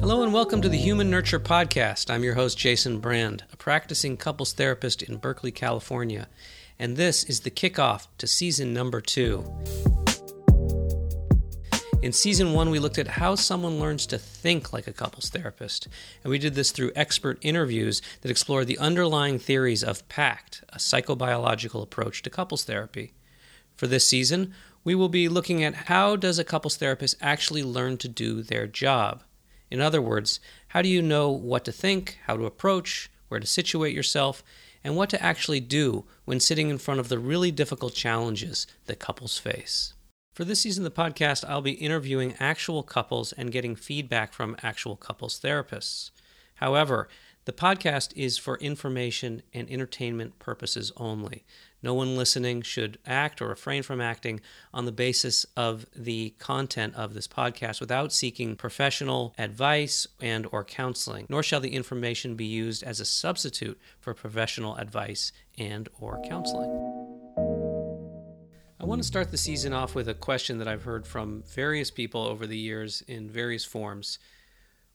Hello and welcome to the Human Nurture Podcast. I'm your host, Jason Brand, a practicing couples therapist in Berkeley, California, and this is the kickoff to season number two. In season one, we looked at how someone learns to think like a couples therapist, and we did this through expert interviews that explore the underlying theories of PACT, a psychobiological approach to couples therapy. For this season, we will be looking at how does a couples therapist actually learn to do their job. In other words, how do you know what to think, how to approach, where to situate yourself, and what to actually do when sitting in front of the really difficult challenges that couples face. For this season of the podcast, I'll be interviewing actual couples and getting feedback from actual couples therapists. However, the podcast is for information and entertainment purposes only. No one listening should act or refrain from acting on the basis of the content of this podcast without seeking professional advice and or counseling, nor shall the information be used as a substitute for professional advice and or counseling. I want to start the season off with a question that I've heard from various people over the years in various forms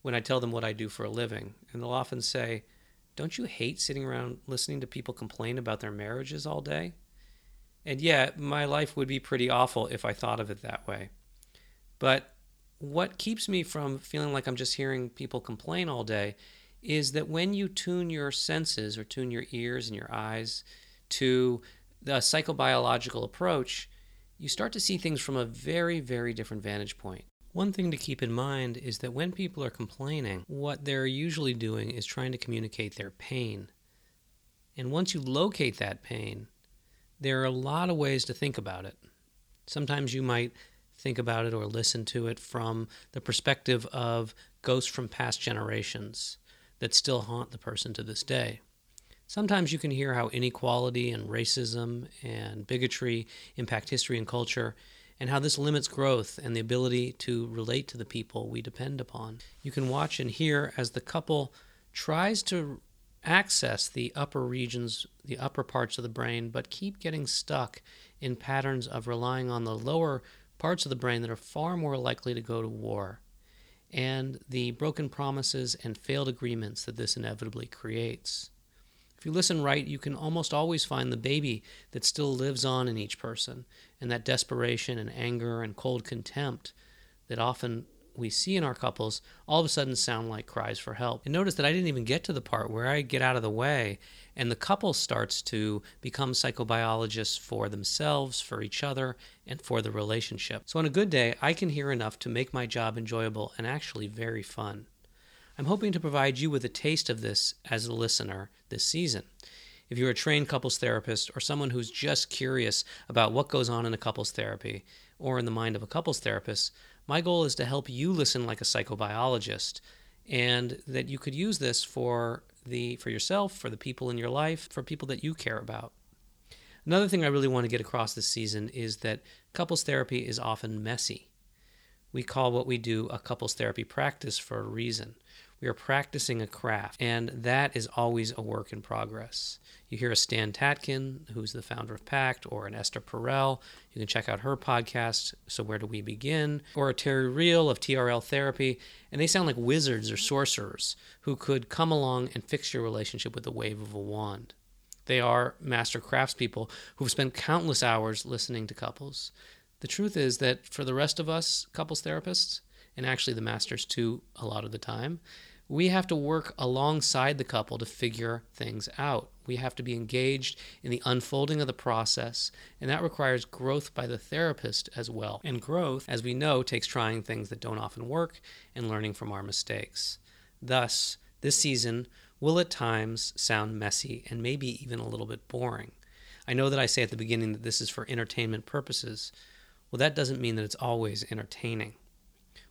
when I tell them what I do for a living. And they'll often say, Don't you hate sitting around listening to people complain about their marriages all day? And yeah, my life would be pretty awful if I thought of it that way. But what keeps me from feeling like I'm just hearing people complain all day is that when you tune your senses or tune your ears and your eyes to the psychobiological approach, you start to see things from a very, very different vantage point. One thing to keep in mind is that when people are complaining, what they're usually doing is trying to communicate their pain. And once you locate that pain, there are a lot of ways to think about it. Sometimes you might think about it or listen to it from the perspective of ghosts from past generations that still haunt the person to this day. Sometimes you can hear how inequality and racism and bigotry impact history and culture and how this limits growth and the ability to relate to the people we depend upon. You can watch and hear as the couple tries to access the upper regions, the upper parts of the brain, but keep getting stuck in patterns of relying on the lower parts of the brain that are far more likely to go to war, and the broken promises and failed agreements that this inevitably creates. If you listen right, you can almost always find the baby that still lives on in each person, and that desperation and anger and cold contempt that often we see in our couples all of a sudden sound like cries for help. And notice that I didn't even get to the part where I get out of the way and the couple starts to become psychobiologists for themselves, for each other, and for the relationship. So on a good day, I can hear enough to make my job enjoyable and actually very fun. I'm hoping to provide you with a taste of this as a listener this season. If you're a trained couples therapist or someone who's just curious about what goes on in a couples therapy or in the mind of a couples therapist, my goal is to help you listen like a psychobiologist and that you could use this for the for yourself, for the people in your life, for people that you care about. Another thing I really want to get across this season is that couples therapy is often messy. We call what we do a couples therapy practice for a reason. We are practicing a craft, and that is always a work in progress. You hear a Stan Tatkin, who's the founder of PACT, or an Esther Perel. You can check out her podcast, So Where Do We Begin? Or a Terry Real of TRL Therapy, and they sound like wizards or sorcerers who could come along and fix your relationship with the wave of a wand. They are master craftspeople who've spent countless hours listening to couples. The truth is that for the rest of us couples therapists, and actually the masters too, a lot of the time, we have to work alongside the couple to figure things out. We have to be engaged in the unfolding of the process, and that requires growth by the therapist as well. And growth, as we know, takes trying things that don't often work and learning from our mistakes. Thus, this season will at times sound messy and maybe even a little bit boring. I know that I say at the beginning that this is for entertainment purposes. Well, that doesn't mean that it's always entertaining.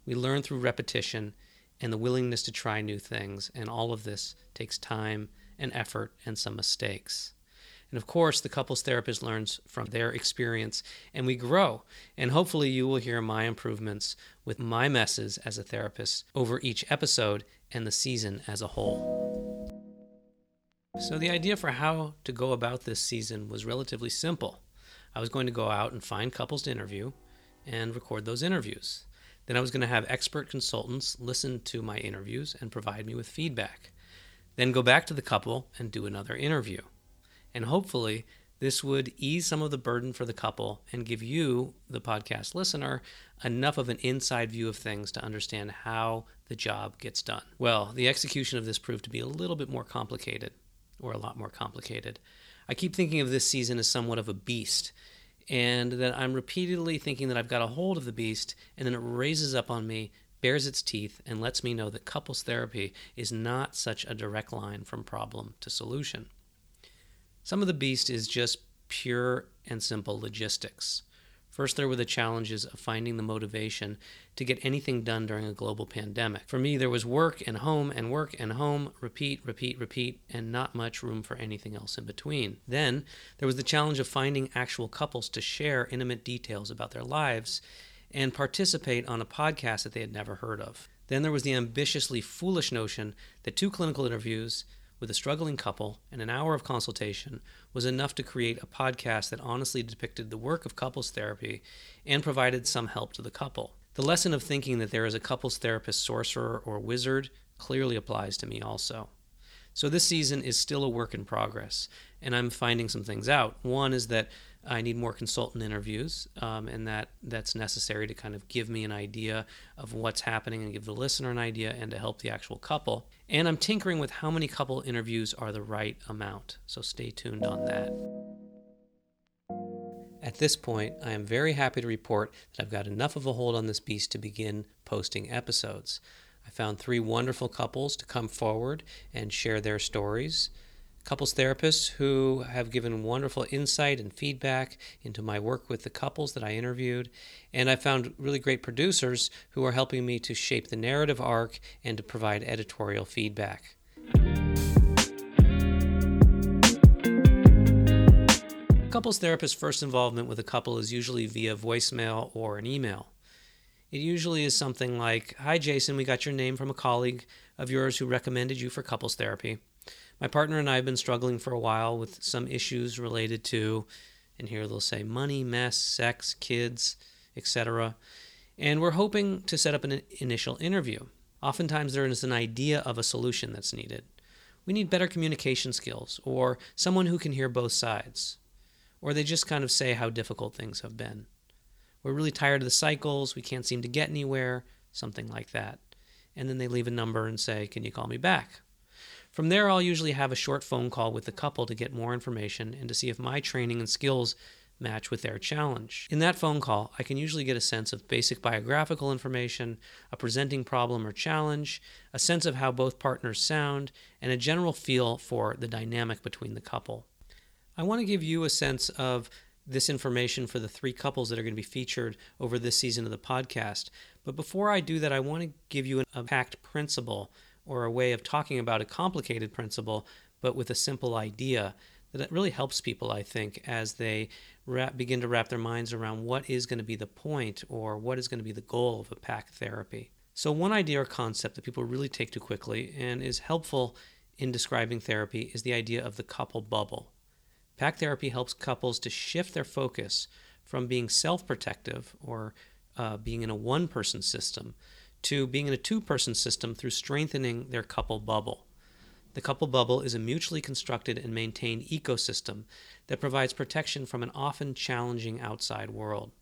We learn through repetition and the willingness to try new things. And all of this takes time and effort and some mistakes. And of course, the couples therapist learns from their experience and we grow. And hopefully, you will hear my improvements with my messes as a therapist over each episode and the season as a whole. So, the idea for how to go about this season was relatively simple. I was going to go out and find couples to interview and record those interviews. Then I was going to have expert consultants listen to my interviews and provide me with feedback. Then go back to the couple and do another interview. And hopefully, this would ease some of the burden for the couple and give you, the podcast listener, enough of an inside view of things to understand how the job gets done. Well, the execution of this proved to be a little bit more complicated, or a lot more complicated. I keep thinking of this season as somewhat of a beast, and that I'm repeatedly thinking that I've got a hold of the beast, and then it raises up on me, bares its teeth, and lets me know that couples therapy is not such a direct line from problem to solution. Some of the beast is just pure and simple logistics. First, there were the challenges of finding the motivation to get anything done during a global pandemic. For me, there was work and home and work and home, repeat, repeat, repeat, and not much room for anything else in between. Then, there was the challenge of finding actual couples to share intimate details about their lives and participate on a podcast that they had never heard of. Then there was the ambitiously foolish notion that two clinical interviews with a struggling couple and an hour of consultation was enough to create a podcast that honestly depicted the work of couples therapy and provided some help to the couple. The lesson of thinking that there is a couples therapist sorcerer or wizard clearly applies to me also. So this season is still a work in progress, and I'm finding some things out. One is that I need more consultant interviews, um, and that that's necessary to kind of give me an idea of what's happening and give the listener an idea and to help the actual couple. And I'm tinkering with how many couple interviews are the right amount. So stay tuned on that. At this point, I am very happy to report that I've got enough of a hold on this beast to begin posting episodes. I found three wonderful couples to come forward and share their stories couples therapists who have given wonderful insight and feedback into my work with the couples that I interviewed. And I found really great producers who are helping me to shape the narrative arc and to provide editorial feedback. A couples therapist first involvement with a couple is usually via voicemail or an email. It usually is something like Hi, Jason, we got your name from a colleague of yours who recommended you for couples therapy. My partner and I have been struggling for a while with some issues related to, and here they'll say money, mess, sex, kids, etc. And we're hoping to set up an initial interview. Oftentimes, there is an idea of a solution that's needed. We need better communication skills, or someone who can hear both sides. Or they just kind of say how difficult things have been. We're really tired of the cycles, we can't seem to get anywhere, something like that. And then they leave a number and say, Can you call me back? From there, I'll usually have a short phone call with the couple to get more information and to see if my training and skills match with their challenge. In that phone call, I can usually get a sense of basic biographical information, a presenting problem or challenge, a sense of how both partners sound, and a general feel for the dynamic between the couple. I want to give you a sense of this information for the three couples that are going to be featured over this season of the podcast. But before I do that, I want to give you a PACT principle or a way of talking about a complicated principle, but with a simple idea that really helps people, I think, as they wrap, begin to wrap their minds around what is going to be the point or what is going to be the goal of a PACT therapy. So, one idea or concept that people really take to quickly and is helpful in describing therapy is the idea of the couple bubble. PACT therapy helps couples to shift their focus from being self protective or uh, being in a one person system to being in a two person system through strengthening their couple bubble. The couple bubble is a mutually constructed and maintained ecosystem that provides protection from an often challenging outside world.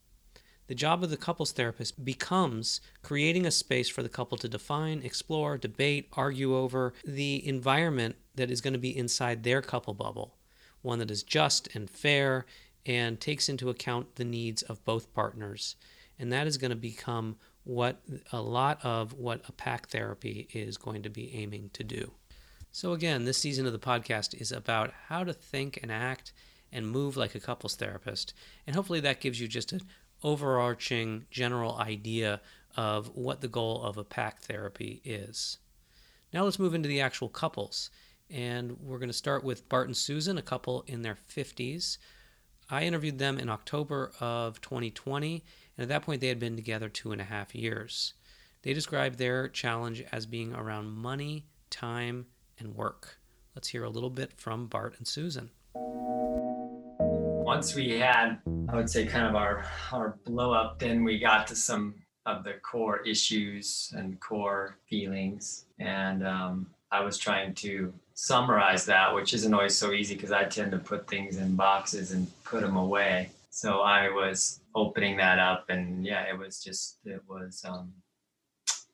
The job of the couples therapist becomes creating a space for the couple to define, explore, debate, argue over the environment that is going to be inside their couple bubble, one that is just and fair and takes into account the needs of both partners. And that is going to become what a lot of what a PACT therapy is going to be aiming to do. So, again, this season of the podcast is about how to think and act and move like a couples therapist. And hopefully, that gives you just an overarching general idea of what the goal of a PACT therapy is. Now, let's move into the actual couples. And we're going to start with Bart and Susan, a couple in their 50s. I interviewed them in October of 2020, and at that point, they had been together two and a half years. They described their challenge as being around money, time, and work. Let's hear a little bit from Bart and Susan. Once we had I would say kind of our our blow up. Then we got to some of the core issues and core feelings, and um, I was trying to summarize that, which isn't always so easy because I tend to put things in boxes and put them away. So I was opening that up, and yeah, it was just it was um,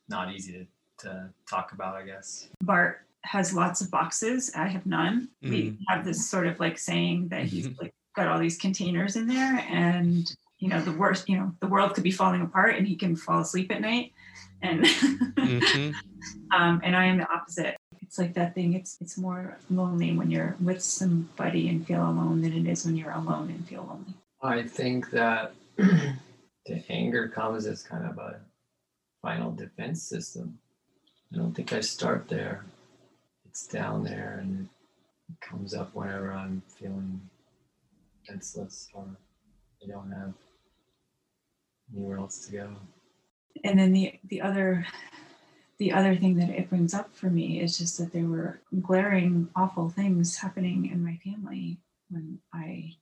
not easy to to talk about, I guess. Bart has lots of boxes. I have none. Mm. We have this sort of like saying that he's like got all these containers in there, and you know the worst. You know the world could be falling apart, and he can fall asleep at night. And mm-hmm. um, and I am the opposite. It's like that thing. It's it's more lonely when you're with somebody and feel alone than it is when you're alone and feel lonely. I think that the anger comes as kind of a final defense system I don't think I start there. It's down there and it comes up whenever I'm feeling defenseless or I don't have anywhere else to go. And then the the other the other thing that it brings up for me is just that there were glaring awful things happening in my family when I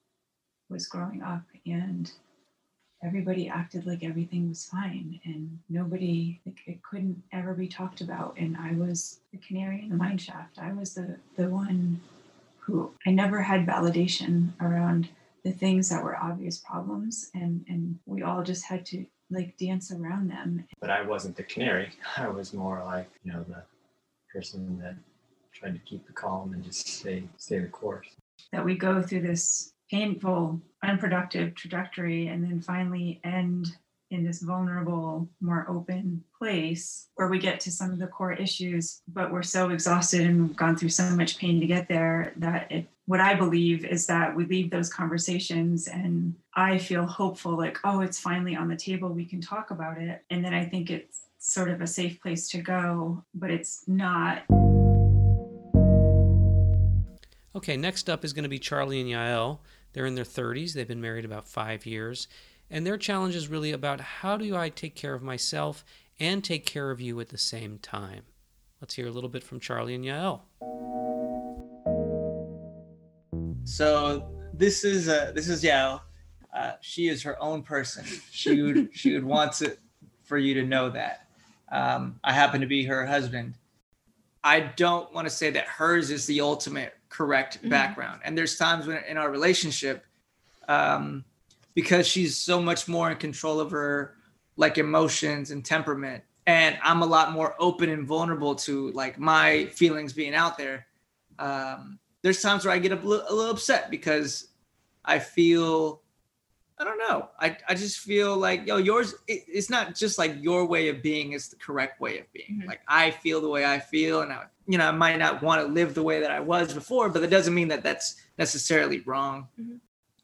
was growing up and everybody acted like everything was fine and nobody like it couldn't ever be talked about and i was the canary in the mine shaft. I was the the one who i never had validation around the things that were obvious problems and and we all just had to like dance around them. But i wasn't the canary. I was more like you know the person that tried to keep the calm and just stay stay the course. That we go through this painful, unproductive trajectory and then finally end in this vulnerable, more open place where we get to some of the core issues, but we're so exhausted and we've gone through so much pain to get there that it, what I believe is that we leave those conversations and I feel hopeful like, oh, it's finally on the table, we can talk about it. And then I think it's sort of a safe place to go, but it's not. Okay, next up is going to be Charlie and Yael. They're in their 30s, they've been married about five years, and their challenge is really about how do I take care of myself and take care of you at the same time. Let's hear a little bit from Charlie and Yael. So this is uh, this is Yael. Uh, she is her own person. She would she would want to for you to know that. Um, I happen to be her husband. I don't want to say that hers is the ultimate correct mm-hmm. background. And there's times when in our relationship, um, because she's so much more in control of her like emotions and temperament, and I'm a lot more open and vulnerable to like my feelings being out there. Um, there's times where I get a, little, a little upset because I feel I don't know. I, I just feel like yo, yours. It, it's not just like your way of being is the correct way of being. Mm-hmm. Like I feel the way I feel, and I, you know, I might not want to live the way that I was before, but that doesn't mean that that's necessarily wrong. Mm-hmm.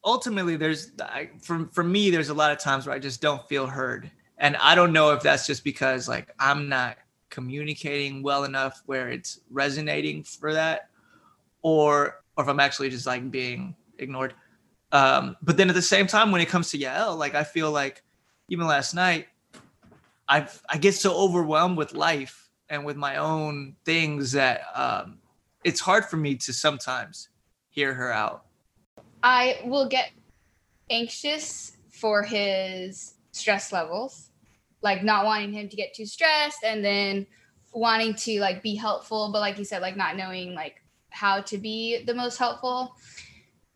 Ultimately, there's I, for for me, there's a lot of times where I just don't feel heard, and I don't know if that's just because like I'm not communicating well enough where it's resonating for that, or or if I'm actually just like being ignored. Um, but then at the same time, when it comes to Yael, like I feel like even last night, I I get so overwhelmed with life and with my own things that um, it's hard for me to sometimes hear her out. I will get anxious for his stress levels, like not wanting him to get too stressed, and then wanting to like be helpful, but like you said, like not knowing like how to be the most helpful.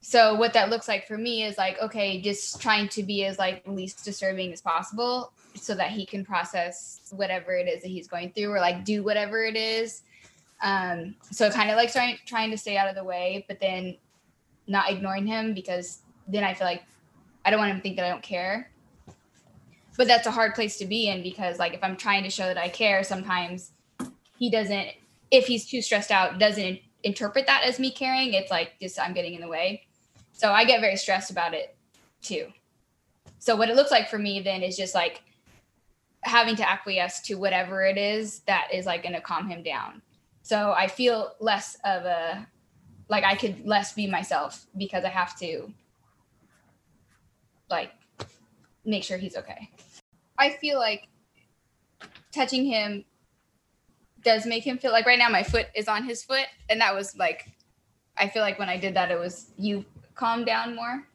So what that looks like for me is like okay just trying to be as like least disturbing as possible so that he can process whatever it is that he's going through or like do whatever it is. Um so kind of like trying trying to stay out of the way but then not ignoring him because then i feel like i don't want him to think that i don't care but that's a hard place to be in because like if i'm trying to show that i care sometimes he doesn't if he's too stressed out doesn't interpret that as me caring it's like just i'm getting in the way so I get very stressed about it too. So what it looks like for me then is just like having to acquiesce to whatever it is that is like going to calm him down. So I feel less of a like I could less be myself because I have to like make sure he's okay. I feel like touching him does make him feel like right now my foot is on his foot and that was like I feel like when I did that it was you calm down more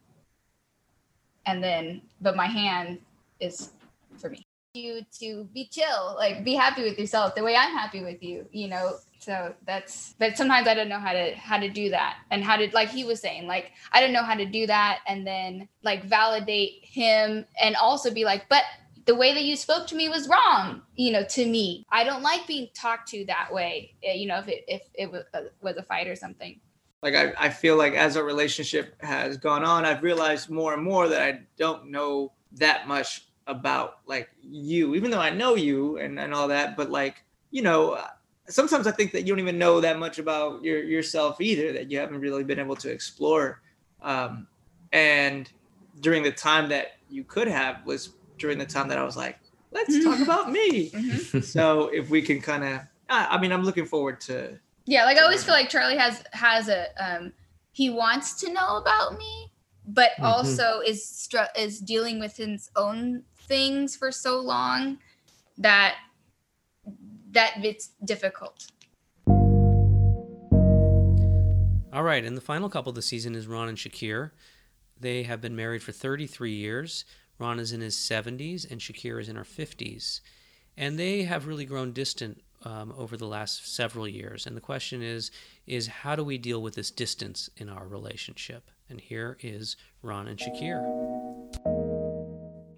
and then but my hand is for me you to be chill like be happy with yourself the way i'm happy with you you know? So that's but sometimes i don't know how to how to do that and how to like he was saying like i don't know how to do that and then like validate him and also be like but the way that you spoke to me was wrong you know to me. I don't like being talked to that way eh, you know if it if it was a, was a fight or something. Like I, I feel like as our relationship has gone on i've realized more and more that i don't know that much about like you even though i know you and, and all that but like you know sometimes i think that you don't even know that much about your yourself either that you haven't really been able to explore um, and during the time that you could have was during the time that i was like let's talk about me Mhm. so if we can kind of i mean i'm looking forward to Yeah, like I always feel like Charlie has has a um he wants to know about me, but Mhm. also is str- is dealing with his own things for so long that that it's difficult. All right, and the final couple of the season is Ron and Shakir. They have been married for 33 years. Ron is in his 70s and Shakir is in her 50s. And they have really grown distant um, over the last several years. And the question is, is how do we deal with this distance in our relationship? And here is Ron and Shakir.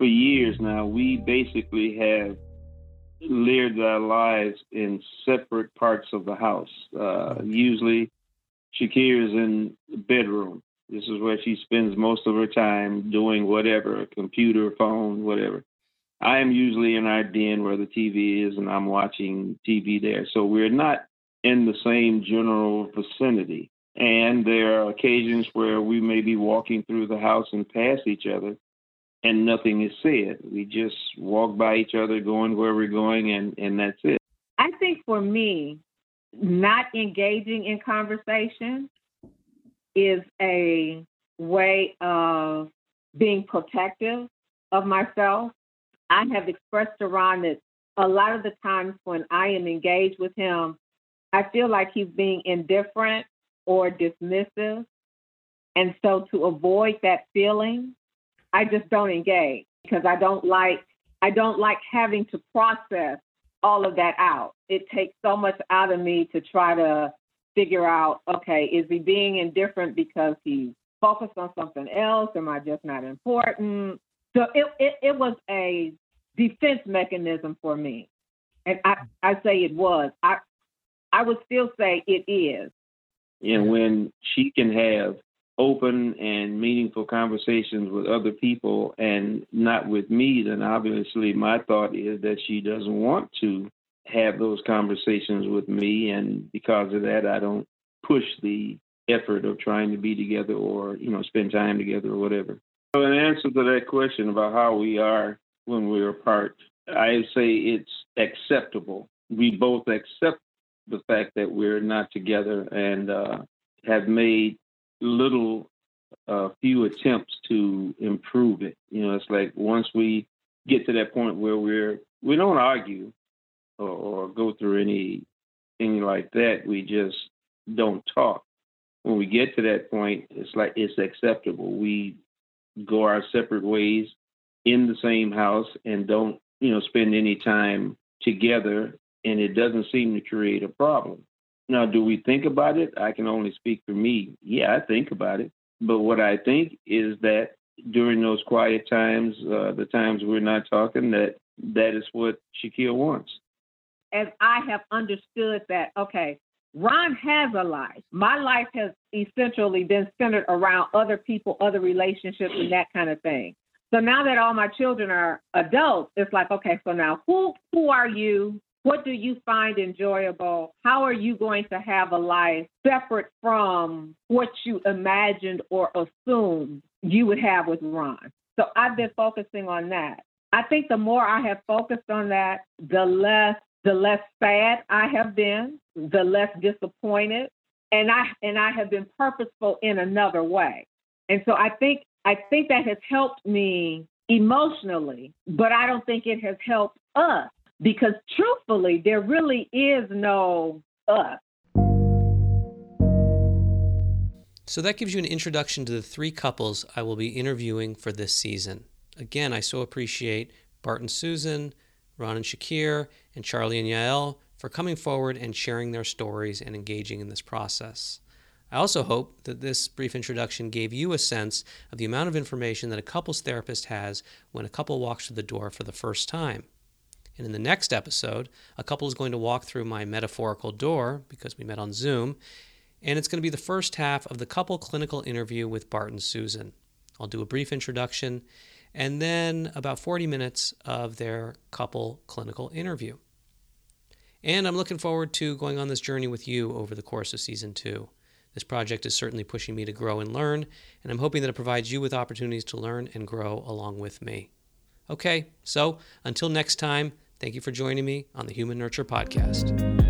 For years now, we basically have lived our lives in separate parts of the house. Uh, usually, Shakir is in the bedroom. This is where she spends most of her time doing whatever, computer, phone, whatever. I am usually in our den where the TV is, and I'm watching TV there. So we're not in the same general vicinity. And there are occasions where we may be walking through the house and pass each other, and nothing is said. We just walk by each other, going where we're going, and, and that's it. I think for me, not engaging in conversation is a way of being protective of myself. I have expressed to Ron that a lot of the times when I am engaged with him, I feel like he's being indifferent or dismissive. And so to avoid that feeling, I just don't engage because I don't like I don't like having to process all of that out. It takes so much out of me to try to figure out, okay, is he being indifferent because he's focused on something else? Am I just not important? So it, it, it was a defense mechanism for me. And I, I say it was. I I would still say it is. And when she can have open and meaningful conversations with other people and not with me, then obviously my thought is that she doesn't want to have those conversations with me. And because of that, I don't push the effort of trying to be together or, you know, spend time together or whatever. So, in answer to that question about how we are when we're apart, I say it's acceptable. We both accept the fact that we're not together and uh, have made little, uh, few attempts to improve it. You know, it's like once we get to that point where we're we don't argue or, or go through any anything like that, we just don't talk. When we get to that point, it's like it's acceptable. We go our separate ways in the same house and don't, you know, spend any time together and it doesn't seem to create a problem. Now, do we think about it? I can only speak for me. Yeah, I think about it. But what I think is that during those quiet times, uh, the times we're not talking, that that is what Shakir wants. As I have understood that, okay, Ron has a life. My life has essentially been centered around other people, other relationships, and that kind of thing. So now that all my children are adults, it's like, okay, so now who who are you? What do you find enjoyable? How are you going to have a life separate from what you imagined or assumed you would have with Ron? So I've been focusing on that. I think the more I have focused on that, the less the less sad I have been, the less disappointed, and I and I have been purposeful in another way. And so I think I think that has helped me emotionally, but I don't think it has helped us because truthfully, there really is no us. So that gives you an introduction to the three couples I will be interviewing for this season. Again, I so appreciate Bart and Susan, Ron and Shakir, and Charlie and Yael for coming forward and sharing their stories and engaging in this process. I also hope that this brief introduction gave you a sense of the amount of information that a couples therapist has when a couple walks through the door for the first time. And in the next episode, a couple is going to walk through my metaphorical door because we met on Zoom, and it's going to be the first half of the couple clinical interview with Bart and Susan. I'll do a brief introduction and then about 40 minutes of their couple clinical interview. And I'm looking forward to going on this journey with you over the course of season two. This project is certainly pushing me to grow and learn, and I'm hoping that it provides you with opportunities to learn and grow along with me. Okay, so until next time, thank you for joining me on the Human Nurture Podcast.